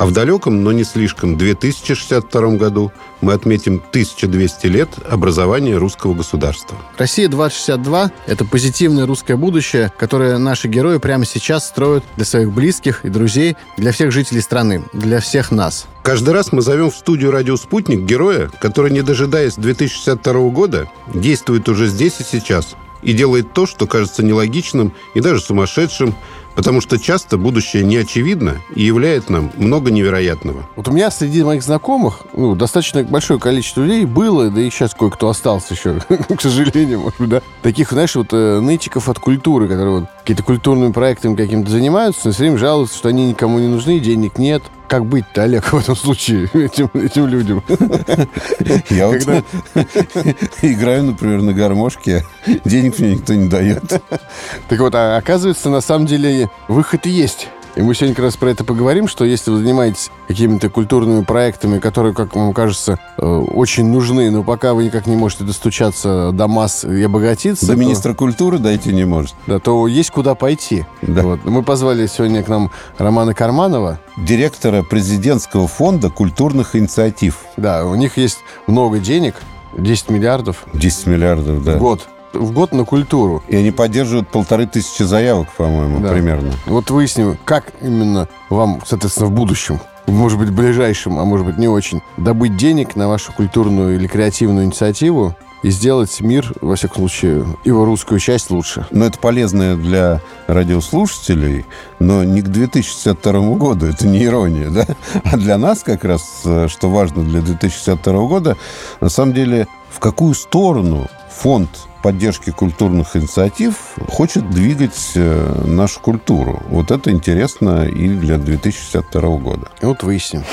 а в далеком, но не слишком, 2062 году мы отметим 1200 лет образования русского государства. Россия-2062 – это позитивное русское будущее, которое наши герои прямо сейчас строят для своих близких и друзей, для всех жителей страны, для всех нас. Каждый раз мы зовем в студию «Радио Спутник» героя, который, не дожидаясь 2062 года, действует уже здесь и сейчас и делает то, что кажется нелогичным и даже сумасшедшим, Потому что часто будущее не очевидно и являет нам много невероятного. Вот у меня среди моих знакомых ну, достаточно большое количество людей было, да и сейчас кое-кто остался еще, к сожалению, может быть, да. Таких, знаешь, вот э, нытиков от культуры, которые вот какие-то культурными проектами каким-то занимаются, но все время жалуются, что они никому не нужны, денег нет. Как быть-то, Олег, в этом случае этим, этим людям? Я вот играю, например, на гармошке, денег мне никто не дает. Так вот, а оказывается, на самом деле выход есть. И мы сегодня как раз про это поговорим, что если вы занимаетесь какими-то культурными проектами, которые, как вам кажется, э, очень нужны, но пока вы никак не можете достучаться до масс и обогатиться... До то, министра культуры дойти не может. Да, то есть куда пойти. Да. Вот. Мы позвали сегодня к нам Романа Карманова. Директора президентского фонда культурных инициатив. Да, у них есть много денег, 10 миллиардов. 10 миллиардов, да. В год в год на культуру. И они поддерживают полторы тысячи заявок, по-моему, да. примерно. Вот выясним, как именно вам, соответственно, в будущем может быть, ближайшем, а может быть, не очень, добыть денег на вашу культурную или креативную инициативу и сделать мир, во всяком случае, его русскую часть лучше. Но это полезно для радиослушателей, но не к 2062 году, это не ирония, да? А для нас как раз, э, что важно для 2062 года, на самом деле, в какую сторону фонд поддержки культурных инициатив хочет двигать э, нашу культуру. Вот это интересно и для 2062 года. И вот выясним.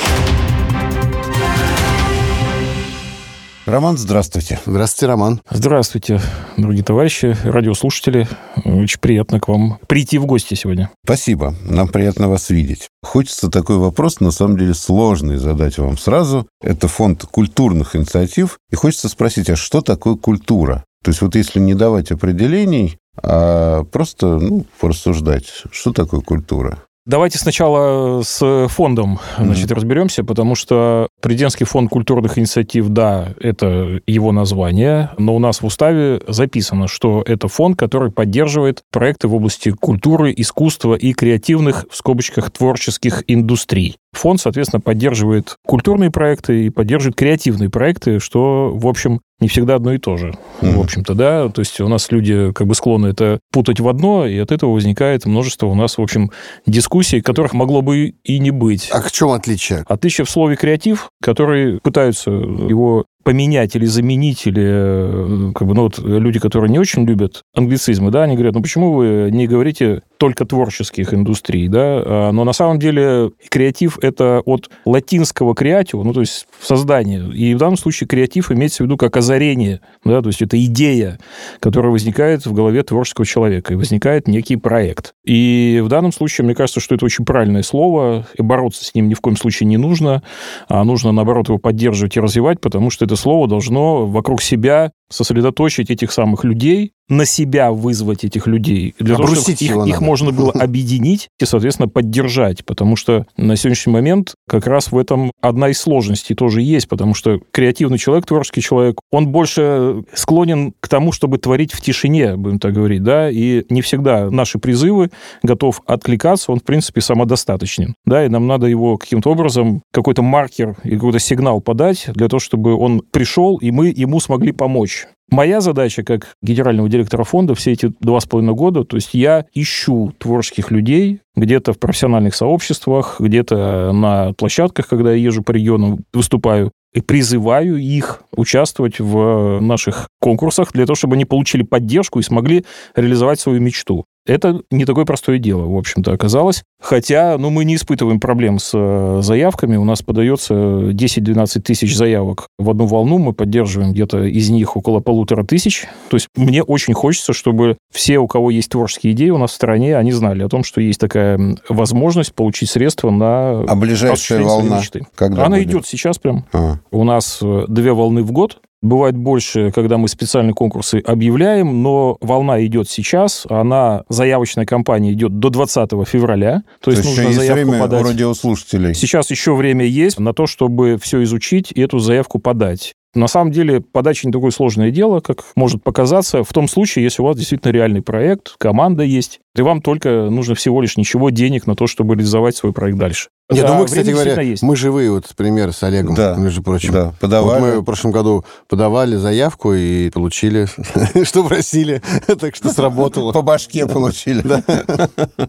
Роман, здравствуйте. Здравствуйте, Роман. Здравствуйте, дорогие товарищи, радиослушатели. Очень приятно к вам прийти в гости сегодня. Спасибо. Нам приятно вас видеть. Хочется такой вопрос, на самом деле, сложный задать вам сразу. Это фонд культурных инициатив. И хочется спросить, а что такое культура? То есть вот если не давать определений, а просто ну, порассуждать, что такое культура? Давайте сначала с фондом значит, mm-hmm. разберемся, потому что Президентский фонд культурных инициатив, да, это его название, но у нас в уставе записано, что это фонд, который поддерживает проекты в области культуры, искусства и креативных, в скобочках, творческих индустрий. Фонд, соответственно, поддерживает культурные проекты и поддерживает креативные проекты, что, в общем, не всегда одно и то же, mm-hmm. в общем-то, да. То есть у нас люди как бы склонны это путать в одно, и от этого возникает множество у нас, в общем, дискуссий, которых могло бы и не быть. А в чем отличие? Отличие в слове «креатив», которые пытаются его поменять или заменить, или э, как бы, ну, вот люди, которые не очень любят англицизмы, да, они говорят, ну почему вы не говорите только творческих индустрий, да, а, но на самом деле креатив – это от латинского креатио, ну, то есть создание, и в данном случае креатив имеется в виду как озарение, да, то есть это идея, которая возникает в голове творческого человека, и возникает некий проект. И в данном случае, мне кажется, что это очень правильное слово, и бороться с ним ни в коем случае не нужно, а нужно, наоборот, его поддерживать и развивать, потому что это слово должно вокруг себя сосредоточить этих самых людей, на себя вызвать этих людей, для Обрусить того, чтобы их, их можно было объединить и, соответственно, поддержать. Потому что на сегодняшний момент как раз в этом одна из сложностей тоже есть, потому что креативный человек, творческий человек, он больше склонен к тому, чтобы творить в тишине, будем так говорить, да, и не всегда наши призывы готов откликаться, он, в принципе, самодостаточен, да, и нам надо его каким-то образом, какой-то маркер и какой-то сигнал подать для того, чтобы он пришел, и мы ему смогли помочь. Моя задача как генерального директора фонда все эти два с половиной года, то есть я ищу творческих людей где-то в профессиональных сообществах, где-то на площадках, когда я езжу по регионам, выступаю, и призываю их участвовать в наших конкурсах для того, чтобы они получили поддержку и смогли реализовать свою мечту. Это не такое простое дело, в общем-то, оказалось. Хотя, ну, мы не испытываем проблем с э, заявками. У нас подается 10-12 тысяч заявок в одну волну. Мы поддерживаем где-то из них около полутора тысяч. То есть мне очень хочется, чтобы все, у кого есть творческие идеи у нас в стране, они знали о том, что есть такая возможность получить средства на... А ближайшая волна? Мечты. Когда Она будет? идет сейчас прям. А. У нас э, две волны в год. Бывает больше, когда мы специальные конкурсы объявляем, но волна идет сейчас, она, заявочная кампания идет до 20 февраля. То, то есть нужно есть заявку время подать. у радиослушателей. Сейчас еще время есть на то, чтобы все изучить и эту заявку подать. На самом деле подача не такое сложное дело, как может показаться, в том случае, если у вас действительно реальный проект, команда есть, и вам только нужно всего лишь ничего денег на то, чтобы реализовать свой проект дальше. Я да, думаю, кстати говоря, есть. мы живые, вот пример с Олегом, да, между прочим. Да, подавали. Вот мы в прошлом году подавали заявку и получили, что просили, так что сработало. По башке получили.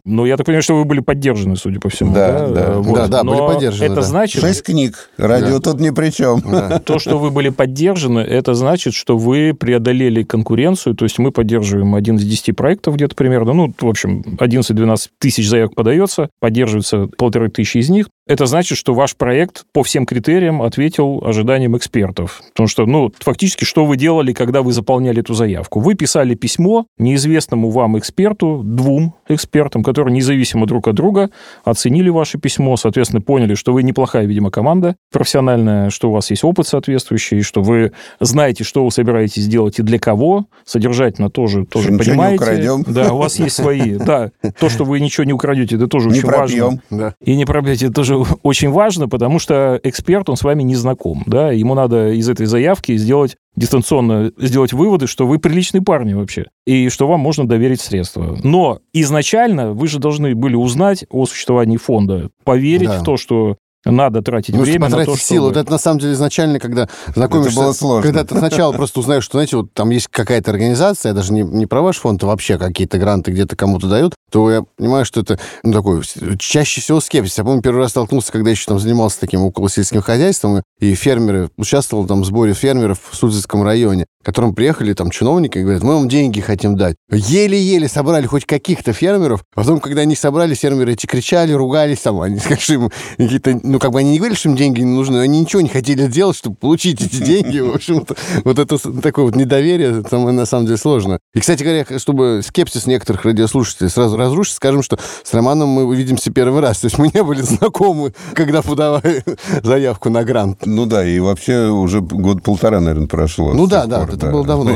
Ну, я так понимаю, что вы были поддержаны, судя по всему. Да, да, да, да, были поддержаны. Это значит... Шесть книг, радио тут ни при чем. То, что вы были поддержаны, это значит, что вы преодолели конкуренцию, то есть мы поддерживаем один из десяти проектов где-то примерно, ну, в общем, 11-12 тысяч заявок подается, поддерживается полторы тысячи из них. Это значит, что ваш проект по всем критериям ответил ожиданиям экспертов. Потому что, ну, фактически, что вы делали, когда вы заполняли эту заявку? Вы писали письмо неизвестному вам эксперту, двум экспертам, которые независимо друг от друга оценили ваше письмо, соответственно, поняли, что вы неплохая, видимо, команда профессиональная, что у вас есть опыт соответствующий, что вы знаете, что вы собираетесь делать и для кого, содержательно тоже, тоже ничего понимаете. Не украдем. Да, у вас есть свои. Да, то, что вы ничего не украдете, это тоже не очень пропьем. важно. Да. И не пропьете, это тоже очень важно, потому что эксперт, он с вами не знаком, да, ему надо из этой заявки сделать дистанционно сделать выводы, что вы приличный парни вообще, и что вам можно доверить средства. Но изначально вы же должны были узнать о существовании фонда, поверить да. в то, что надо тратить ну, время на то, что... силу. Вот это, на самом деле, изначально, когда знакомишься... Это было сложно. Когда ты сначала просто узнаешь, что, знаете, вот там есть какая-то организация, даже не, не про ваш фонд, а вообще какие-то гранты где-то кому-то дают, то я понимаю, что это, ну, такой, чаще всего скепсис. Я помню, первый раз столкнулся, когда еще там занимался таким околосельским хозяйством, и фермеры, участвовал там в сборе фермеров в Суздальском районе, к которым приехали там чиновники и говорят, мы вам деньги хотим дать. Еле-еле собрали хоть каких-то фермеров, а потом, когда они собрали, фермеры эти кричали, ругались там, они, скажем, какие-то, ну, как бы они не говорили, что им деньги не нужны, они ничего не хотели делать, чтобы получить эти деньги. В общем-то, вот это такое вот недоверие, там на самом деле сложно. И, кстати говоря, чтобы скепсис некоторых радиослушателей сразу разрушить, скажем, что с Романом мы увидимся первый раз. То есть мы не были знакомы, когда подавали заявку на грант. Ну да, и вообще уже год-полтора, наверное, прошло. Ну да, да, это было давно.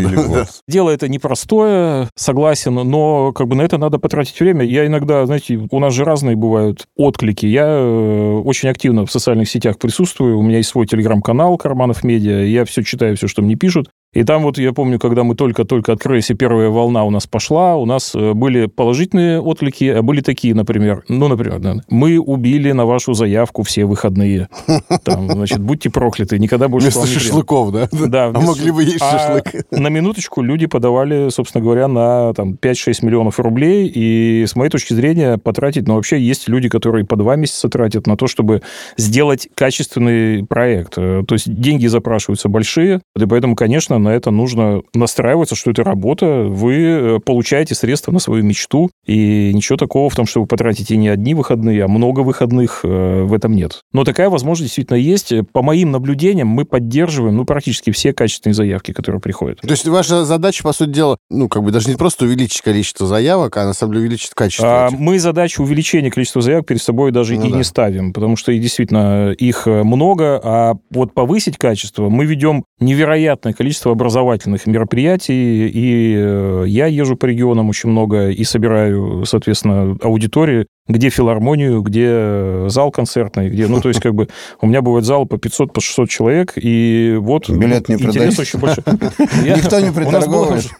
Дело это непростое, согласен, но как бы на это надо потратить время. Я иногда, знаете, у нас же разные бывают отклики. Я э, очень активно в социальных сетях присутствую. У меня есть свой телеграм-канал «Карманов Медиа». Я все читаю, все, что мне пишут. И там вот я помню, когда мы только-только открылись, и первая волна у нас пошла, у нас э, были положительные отклики, а были такие, например, ну, например, мы убили на вашу заявку все выходные. Там, значит, будьте прокляты, никогда больше Вместо шашлыков, да? Да. А могли бы есть а шашлык. На минуточку люди подавали, собственно говоря, на там 5-6 миллионов рублей, и с моей точки зрения потратить, ну, вообще есть люди, которые по два месяца тратят на то, чтобы сделать качественный проект. Э, то есть деньги запрашиваются большие, и поэтому, конечно, на это нужно настраиваться, что это работа, вы э, получаете средства на свою мечту, и ничего такого в том, что вы потратите не одни выходные, а много выходных, э, в этом нет. Но такая возможность действительно есть. По моим наблюдениям, мы поддерживаем, ну, практически все качественные заявки, которые приходят. То есть ваша задача, по сути дела, ну, как бы даже не просто увеличить количество заявок, а на самом деле увеличить качество. А, мы задачу увеличения количества заявок перед собой даже ну, и да. не ставим, потому что действительно их э, много, а вот повысить качество мы ведем невероятное количество образовательных мероприятий, и э, я езжу по регионам очень много и собираю, соответственно, аудитории где филармонию, где зал концертный, где, ну, то есть, как бы, у меня бывает зал по 500, по 600 человек, и вот... Билет не интерес очень большой. Никто не приторговывает.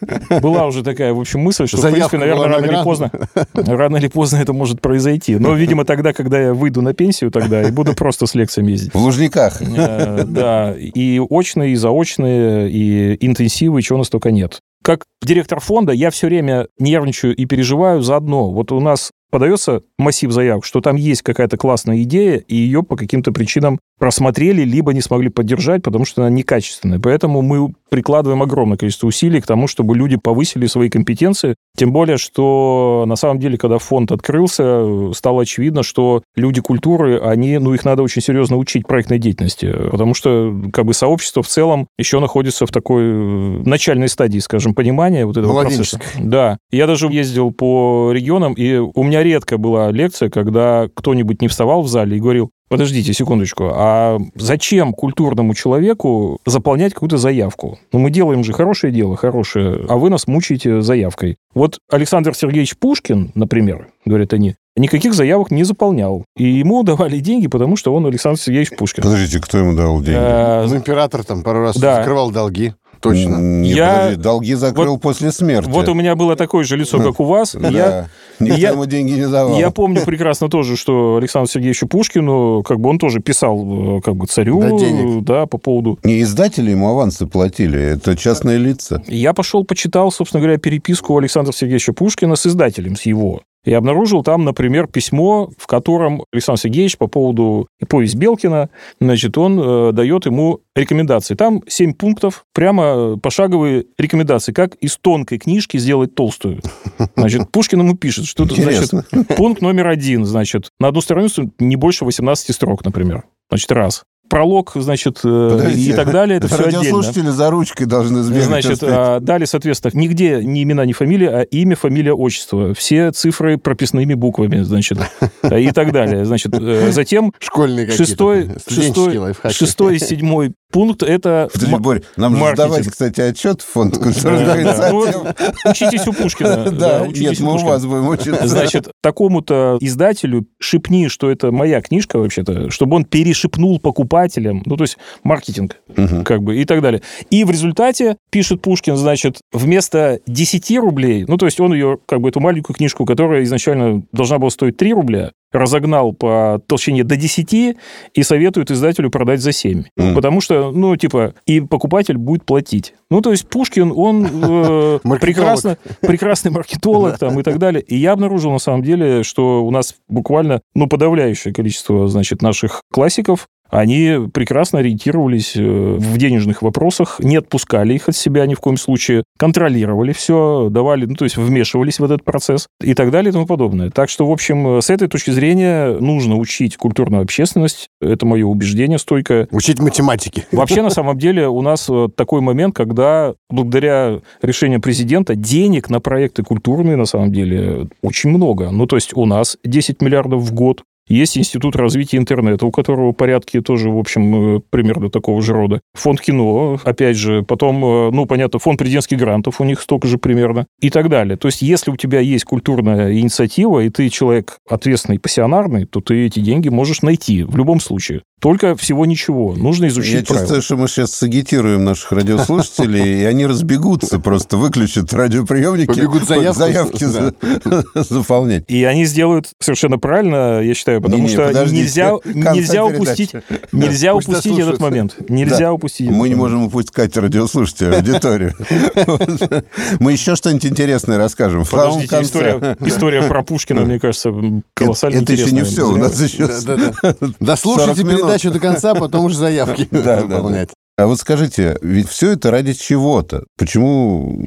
Была уже такая, в общем, мысль, что, в принципе, наверное, рано или поздно, рано или поздно это может произойти. Но, видимо, тогда, когда я выйду на пенсию тогда, и буду просто с лекциями ездить. В Лужниках. Э, да, и очные, и заочные, и интенсивы, чего у нас только нет как директор фонда я все время нервничаю и переживаю за одно. Вот у нас подается массив заявок, что там есть какая-то классная идея, и ее по каким-то причинам просмотрели, либо не смогли поддержать, потому что она некачественная. Поэтому мы прикладываем огромное количество усилий к тому, чтобы люди повысили свои компетенции. Тем более, что на самом деле, когда фонд открылся, стало очевидно, что люди культуры, они, ну, их надо очень серьезно учить проектной деятельности, потому что как бы сообщество в целом еще находится в такой э, начальной стадии, скажем, понимания вот этого процесса. Да. Я даже ездил по регионам, и у меня редко была лекция, когда кто-нибудь не вставал в зале и говорил, Подождите секундочку, а зачем культурному человеку заполнять какую-то заявку? Ну, мы делаем же хорошее дело, хорошее, а вы нас мучаете заявкой. Вот Александр Сергеевич Пушкин, например, говорят они, никаких заявок не заполнял. И ему давали деньги, потому что он Александр Сергеевич Пушкин. Подождите, кто ему дал деньги? А, ну, император там пару раз да. закрывал долги. Точно. Не, я... подожди, долги закрыл вот, после смерти. Вот у меня было такое же лицо, как у вас. Да. Я, Никто я, ему деньги не давал. Я помню прекрасно тоже, что Александру Сергеевичу Пушкину, как бы он тоже писал как бы царю, да, денег. да, по поводу... Не издатели ему авансы платили, это частные лица. Я пошел, почитал, собственно говоря, переписку Александра Сергеевича Пушкина с издателем, с его и обнаружил там, например, письмо, в котором Александр Сергеевич по поводу повесть Белкина, значит, он э, дает ему рекомендации. Там семь пунктов, прямо пошаговые рекомендации, как из тонкой книжки сделать толстую. Значит, Пушкин ему пишет, что это, значит, пункт номер один, значит, на одну страницу не больше 18 строк, например. Значит, раз пролог, значит, э, Подождите, и так далее. Это все радиослушатели за ручкой должны сбегать. Значит, а, далее, соответственно, нигде ни имена, ни фамилия, а имя, фамилия, отчество. Все цифры прописными буквами, значит, и так далее. Значит, э, затем Школьные шестой, шестой, шестой и седьмой пункт это Подожди, Борь, нам же сдавать, кстати, отчет в фонд культурных инициатив. Учитесь у Пушкина. Да, нет, мы у вас будем учиться. Значит, такому-то издателю шепни, что это моя книжка вообще-то, чтобы он перешепнул покупателям, ну, то есть маркетинг, как бы, и так далее. И в результате, пишет Пушкин, значит, вместо 10 рублей, ну, то есть он ее, как бы, эту маленькую книжку, которая изначально должна была стоить 3 рубля, разогнал по толщине до 10 и советует издателю продать за 7. Mm. Потому что, ну, типа, и покупатель будет платить. Ну, то есть Пушкин, он э, прекрасно, прекрасный маркетолог там, и так далее. И я обнаружил, на самом деле, что у нас буквально, ну, подавляющее количество, значит, наших классиков они прекрасно ориентировались э, в денежных вопросах, не отпускали их от себя ни в коем случае, контролировали все, давали, ну, то есть вмешивались в этот процесс и так далее и тому подобное. Так что, в общем, с этой точки зрения нужно учить культурную общественность. Это мое убеждение стойкое. Учить математики. Вообще, на самом деле, у нас э, такой момент, когда благодаря решению президента денег на проекты культурные, на самом деле, очень много. Ну, то есть у нас 10 миллиардов в год, есть Институт развития интернета, у которого порядки тоже, в общем, э, примерно такого же рода. Фонд кино, опять же, потом, э, ну, понятно, фонд президентских грантов, у них столько же примерно, и так далее. То есть, если у тебя есть культурная инициатива, и ты человек ответственный, пассионарный, то ты эти деньги можешь найти в любом случае. Только всего ничего. Нужно изучить Я правила. чувствую, что мы сейчас сагитируем наших радиослушателей, и они разбегутся, просто выключат радиоприемники, Побегут заявки заполнять. И они сделают совершенно правильно, я считаю, потому что нельзя нельзя упустить нельзя упустить этот момент. Нельзя упустить. Мы не можем упускать радиослушателей, аудиторию. Мы еще что-нибудь интересное расскажем. Подождите, история про Пушкина, мне кажется, колоссально интересная. Это еще не все. У нас еще Дослушайте передачу передачу до конца, потом уже заявки выполнять. А вот скажите, ведь все это ради чего-то? Почему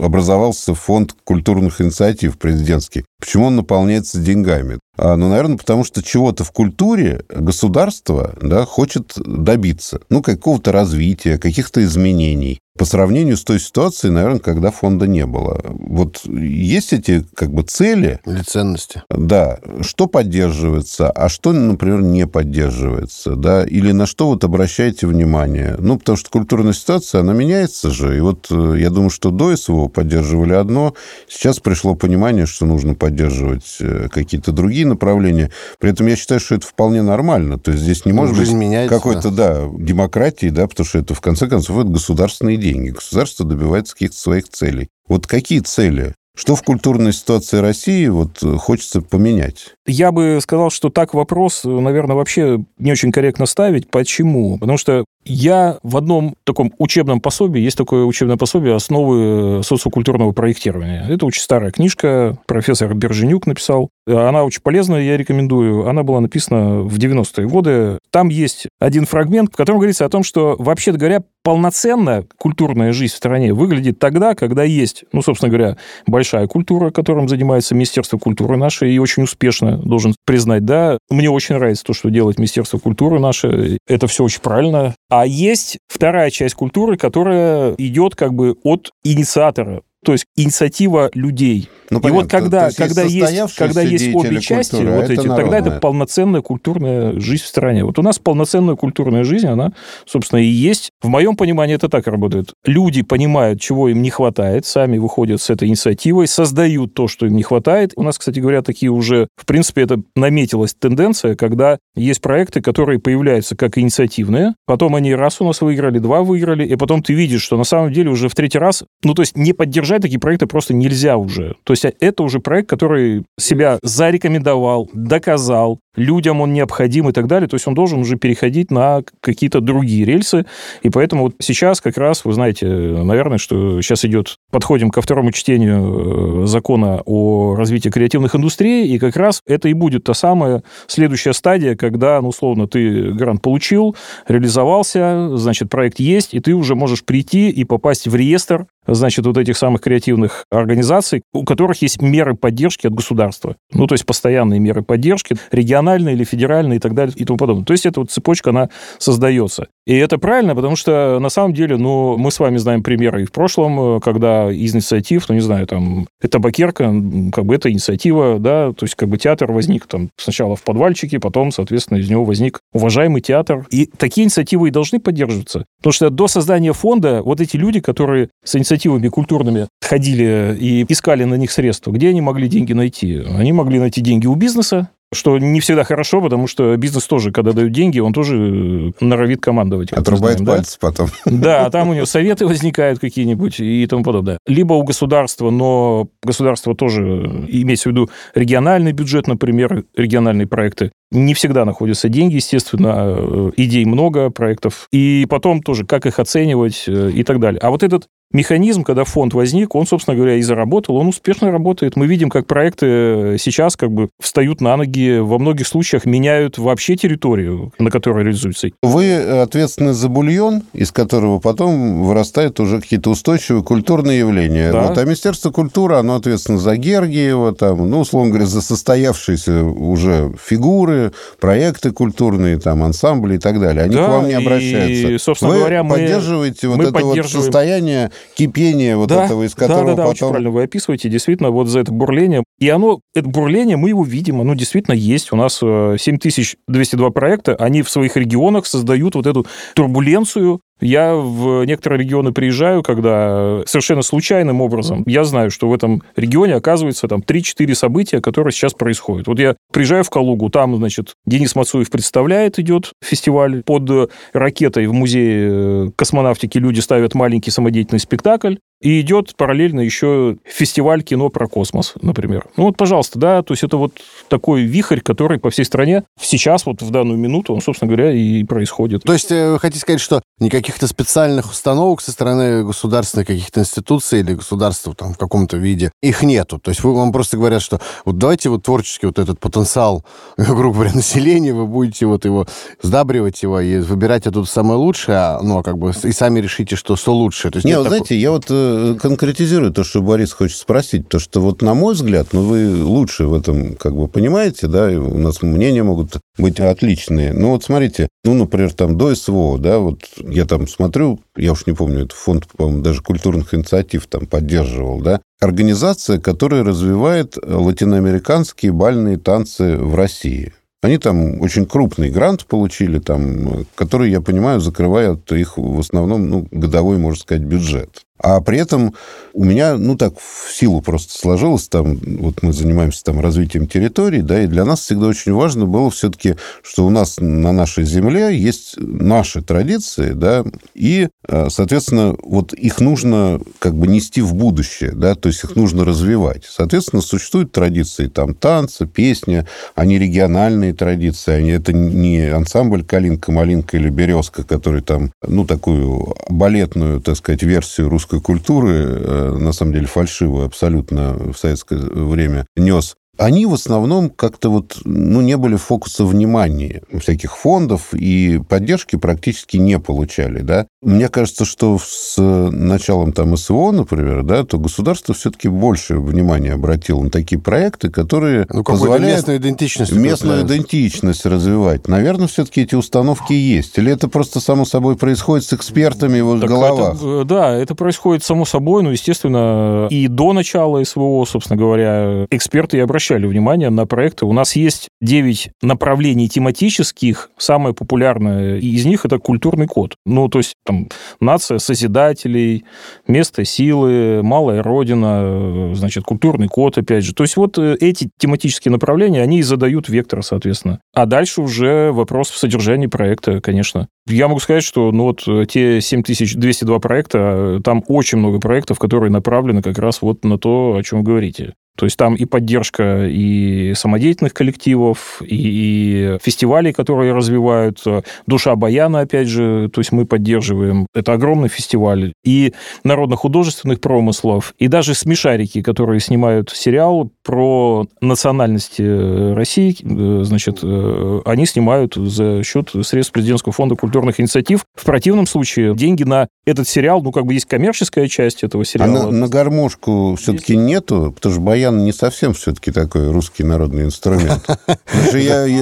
образовался фонд культурных инициатив президентский? Почему он наполняется деньгами? А, ну, наверное, потому что чего-то в культуре государство да, хочет добиться. Ну, какого-то развития, каких-то изменений по сравнению с той ситуацией, наверное, когда фонда не было. Вот есть эти как бы цели. Или ценности. Да. Что поддерживается, а что, например, не поддерживается, да, или на что вот обращаете внимание. Ну, потому что культурная ситуация, она меняется же. И вот э, я думаю, что до СВО поддерживали одно, сейчас пришло понимание, что нужно поддерживать э, какие-то другие направления. При этом я считаю, что это вполне нормально. То есть здесь не ну, может быть какой-то, да, демократии, да, потому что это, в конце концов, это государственные деньги. Государство добивается каких-то своих целей. Вот какие цели? Что в культурной ситуации России вот э, хочется поменять? Я бы сказал, что так вопрос, наверное, вообще не очень корректно ставить. Почему? Потому что я в одном таком учебном пособии, есть такое учебное пособие «Основы социокультурного проектирования». Это очень старая книжка, профессор Берженюк написал. Она очень полезная, я рекомендую. Она была написана в 90-е годы. Там есть один фрагмент, в котором говорится о том, что, вообще говоря, полноценно культурная жизнь в стране выглядит тогда, когда есть, ну, собственно говоря, большая культура, которым занимается Министерство культуры наше, и очень успешно, должен признать, да. Мне очень нравится то, что делает Министерство культуры наше. Это все очень правильно. А есть вторая часть культуры, которая идет как бы от инициатора, то есть инициатива людей. Ну, и вот когда, есть когда, есть, когда есть обе части, культуры, вот эти, тогда это полноценная культурная жизнь в стране. Вот у нас полноценная культурная жизнь, она, собственно, и есть. В моем понимании это так работает. Люди понимают, чего им не хватает, сами выходят с этой инициативой, создают то, что им не хватает. У нас, кстати говоря, такие уже, в принципе, это наметилась тенденция, когда есть проекты, которые появляются как инициативные, потом они раз у нас выиграли, два выиграли, и потом ты видишь, что на самом деле уже в третий раз, ну, то есть не поддержать такие проекты просто нельзя уже. То есть это уже проект, который себя зарекомендовал, доказал, людям он необходим и так далее. То есть он должен уже переходить на какие-то другие рельсы. И поэтому вот сейчас как раз, вы знаете, наверное, что сейчас идет, подходим ко второму чтению э, закона о развитии креативных индустрий, и как раз это и будет та самая следующая стадия, когда, ну, условно, ты грант получил, реализовался, значит, проект есть, и ты уже можешь прийти и попасть в реестр значит, вот этих самых креативных организаций, у которых есть меры поддержки от государства. Ну, то есть постоянные меры поддержки, региональные или федеральные и так далее и тому подобное. То есть эта вот цепочка, она создается. И это правильно, потому что на самом деле, ну, мы с вами знаем примеры и в прошлом, когда из инициатив, ну, не знаю, там, это Бакерка, как бы это инициатива, да, то есть как бы театр возник там сначала в подвальчике, потом, соответственно, из него возник уважаемый театр. И такие инициативы и должны поддерживаться. Потому что до создания фонда вот эти люди, которые с инициативами культурными ходили и искали на них средства, где они могли деньги найти? Они могли найти деньги у бизнеса, что не всегда хорошо, потому что бизнес тоже, когда дают деньги, он тоже норовит командовать. Отрубает знаем, пальцы да? потом. Да, там у него советы возникают какие-нибудь и тому подобное. Либо у государства, но государство тоже, имеется в виду региональный бюджет, например, региональные проекты, не всегда находятся деньги, естественно, идей много, проектов. И потом тоже, как их оценивать э, и так далее. А вот этот механизм, когда фонд возник, он, собственно говоря, и заработал, он успешно работает. Мы видим, как проекты сейчас как бы встают на ноги, во многих случаях меняют вообще территорию, на которой реализуются. Вы ответственны за бульон, из которого потом вырастают уже какие-то устойчивые культурные явления. Да. Вот, а Министерство культуры, оно ответственно за Гергиева, там, ну, условно говоря, за состоявшиеся уже фигуры, проекты культурные, там, ансамбли и так далее. Они да, к вам не обращаются. И, собственно Вы говоря, мы поддерживаете вот мы это вот состояние кипение вот да, этого, из которого да, да, да, потом... очень правильно вы описываете, действительно, вот за это бурление. И оно, это бурление, мы его видим, оно действительно есть. У нас 7202 э, проекта, они в своих регионах создают вот эту турбуленцию, я в некоторые регионы приезжаю, когда совершенно случайным образом я знаю, что в этом регионе оказывается там 3-4 события, которые сейчас происходят. Вот я приезжаю в Калугу, там, значит, Денис Мацуев представляет, идет фестиваль под ракетой в музее э, космонавтики люди ставят маленький самодеятельный спектакль. И идет параллельно еще фестиваль кино про космос, например. Ну вот, пожалуйста, да, то есть это вот такой вихрь, который по всей стране сейчас, вот в данную минуту, он, собственно говоря, и происходит. То есть э, вы хотите сказать, что никаких-то специальных установок со стороны государственных каких-то институций или государства там в каком-то виде, их нету. То есть вы, вам просто говорят, что вот давайте вот творчески вот этот потенциал, грубо говоря, населения, вы будете вот его сдабривать его и выбирать оттуда самое лучшее, а, ну, а как бы и сами решите, что, что лучше. То есть не, нет знаете, такого... я вот э, конкретизирую то, что Борис хочет спросить. То, что вот на мой взгляд, ну, вы лучше в этом как бы понимаете, да, и у нас мнения могут быть отличные. Ну, вот смотрите, ну, например, там до СВО, да, вот я там смотрю, я уж не помню, это фонд, по-моему, даже культурных инициатив там поддерживал, да, организация, которая развивает латиноамериканские бальные танцы в России. Они там очень крупный грант получили, там, который, я понимаю, закрывает их в основном ну, годовой, можно сказать, бюджет. А при этом у меня, ну так, в силу просто сложилось, там, вот мы занимаемся там развитием территории, да, и для нас всегда очень важно было все-таки, что у нас на нашей земле есть наши традиции, да, и, э, соответственно, вот их нужно как бы нести в будущее, да, то есть их нужно развивать. Соответственно, существуют традиции, там, танцы, песни, они региональные традиции, они, это не ансамбль «Калинка-малинка» или «Березка», который там, ну, такую балетную, так сказать, версию русской культуры, э, на самом деле фальшивую абсолютно в советское время, нес они в основном как-то вот, ну, не были фокуса внимания. Всяких фондов и поддержки практически не получали, да. Мне кажется, что с началом там СВО, например, да, то государство все-таки больше внимания обратило на такие проекты, которые Ну, позволяют местную идентичность. местную идентичность развивать. Наверное, все-таки эти установки есть. Или это просто само собой происходит с экспертами в их Так головах? это, э, да, это происходит само собой, но, естественно, и до начала СВО, собственно говоря, эксперты и обращали внимание на проекты. У нас есть 9 направлений тематических. Самое популярное из них – это культурный код. Ну, то есть, там, нация созидателей, место силы, малая родина, значит, культурный код, опять же. То есть, вот э, эти тематические направления, они и задают вектор, соответственно. А дальше уже вопрос в содержании проекта, конечно. Я могу сказать, что ну вот э, те 7202 проекта, э, там очень много проектов, которые направлены как раз вот на то, о чем вы говорите. То есть там и поддержка и самодеятельных коллективов, и, и фестивалей, которые развивают. Душа Баяна, опять же, то есть мы поддерживаем. Это огромный фестиваль. И народно-художественных промыслов, и даже смешарики, которые снимают сериал про национальности России, значит, э, они снимают за счет средств президентского фонда культурных инициатив. В противном случае деньги на этот сериал, ну, как бы есть коммерческая часть этого А сериала. на, на гармошку все-таки нету, потому что баян не совсем все-таки такой русский народный инструмент.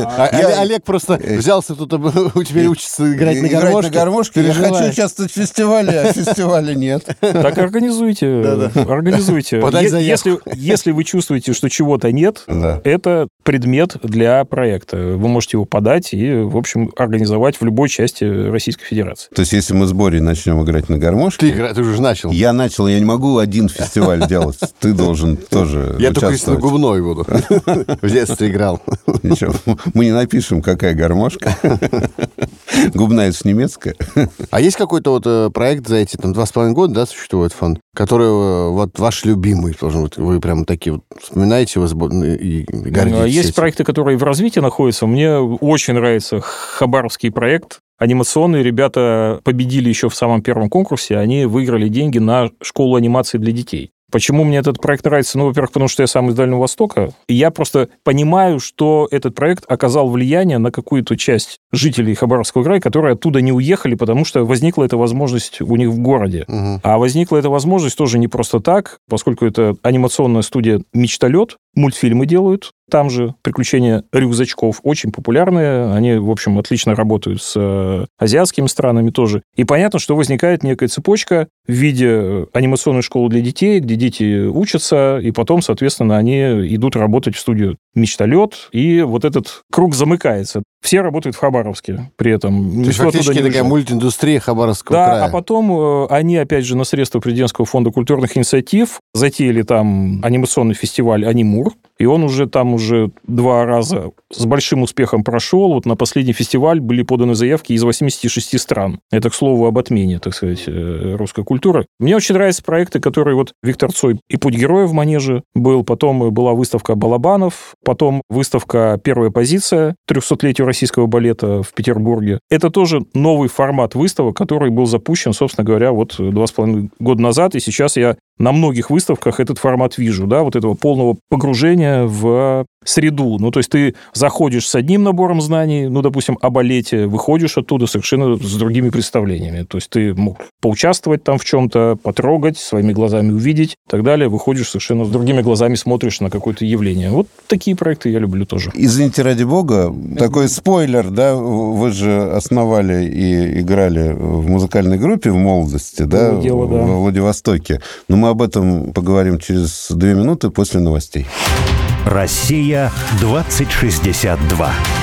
А- я- Олег- просто взялся тут, у тебя учится играть на гармошке. на гармошке. Я хочу участвовать в фестивале, а фестиваля нет. Так организуйте, организуйте. Если, вы чувствуете, что чего-то нет, это предмет для проекта. Вы можете его подать и, в общем, организовать в любой части Российской Федерации. То есть, если мы с Борей начнем играть на гармошке, Ты, игра- ты уже начал. я начал, я не могу один фестиваль делать. Ты должен тоже Я только участвовать. губной буду. В детстве играл. Ничего, мы не напишем, какая гармошка. Губная это немецкая. А есть какой-то вот э, проект за эти там два с половиной года, да, существует фонд, который э, вот ваш любимый, должен быть, вы прям такие вот вспоминаете его бо- и гордитесь А Есть этим? проекты, которые в развитии находятся. Мне очень нравится Хабаровский проект. Анимационные ребята победили еще в самом первом конкурсе. Они выиграли деньги на школу анимации для детей. Почему мне этот проект нравится? Ну, во-первых, потому что я сам из Дальнего Востока. И я просто понимаю, что этот проект оказал влияние на какую-то часть жителей Хабаровского края, которые оттуда не уехали, потому что возникла эта возможность у них в городе. Мгм. А возникла эта возможность тоже не просто так, поскольку это анимационная студия «Мечталет», мультфильмы делают, там же «Приключения рюкзачков» очень популярные, они, в общем, отлично работают с э, азиатскими странами тоже. И понятно, что возникает некая цепочка в виде э, анимационной школы для детей, где дети учатся, и потом, соответственно, они идут работать в студию «Мечталет», и вот этот круг замыкается. Все работают в Хабаровске при этом. То есть фактически такая уезжает. мультиндустрия Хабаровского Да, края. а потом э, они, опять же, на средства Президентского фонда культурных инициатив затеяли там анимационный фестиваль «Анимур», и он уже там уже два раза с большим успехом прошел. Вот на последний фестиваль были поданы заявки из 86 стран. Это, к слову, об отмене, так сказать, э, русской культуры. Мне очень нравятся проекты, которые вот Виктор Цой и «Путь героя» в Манеже был, потом была выставка Балабанов, потом выставка «Первая позиция» 300-летию российского балета в Петербурге. Это тоже новый формат выставок, который был запущен, собственно говоря, вот два с половиной года назад, и сейчас я на многих выставках этот формат вижу, да, вот этого полного погружения в среду. Ну, то есть ты заходишь с одним набором знаний, ну, допустим, о балете, выходишь оттуда совершенно с другими представлениями. То есть ты мог поучаствовать там в чем-то, потрогать, своими глазами увидеть и так далее. Выходишь совершенно с другими глазами, смотришь на какое-то явление. Вот такие проекты я люблю тоже. Извините, ради бога, такой спойлер, да, вы же основали и играли в музыкальной группе в молодости, да, дело, да. во Владивостоке. Но мы об этом поговорим через две минуты после новостей. Россия 2062.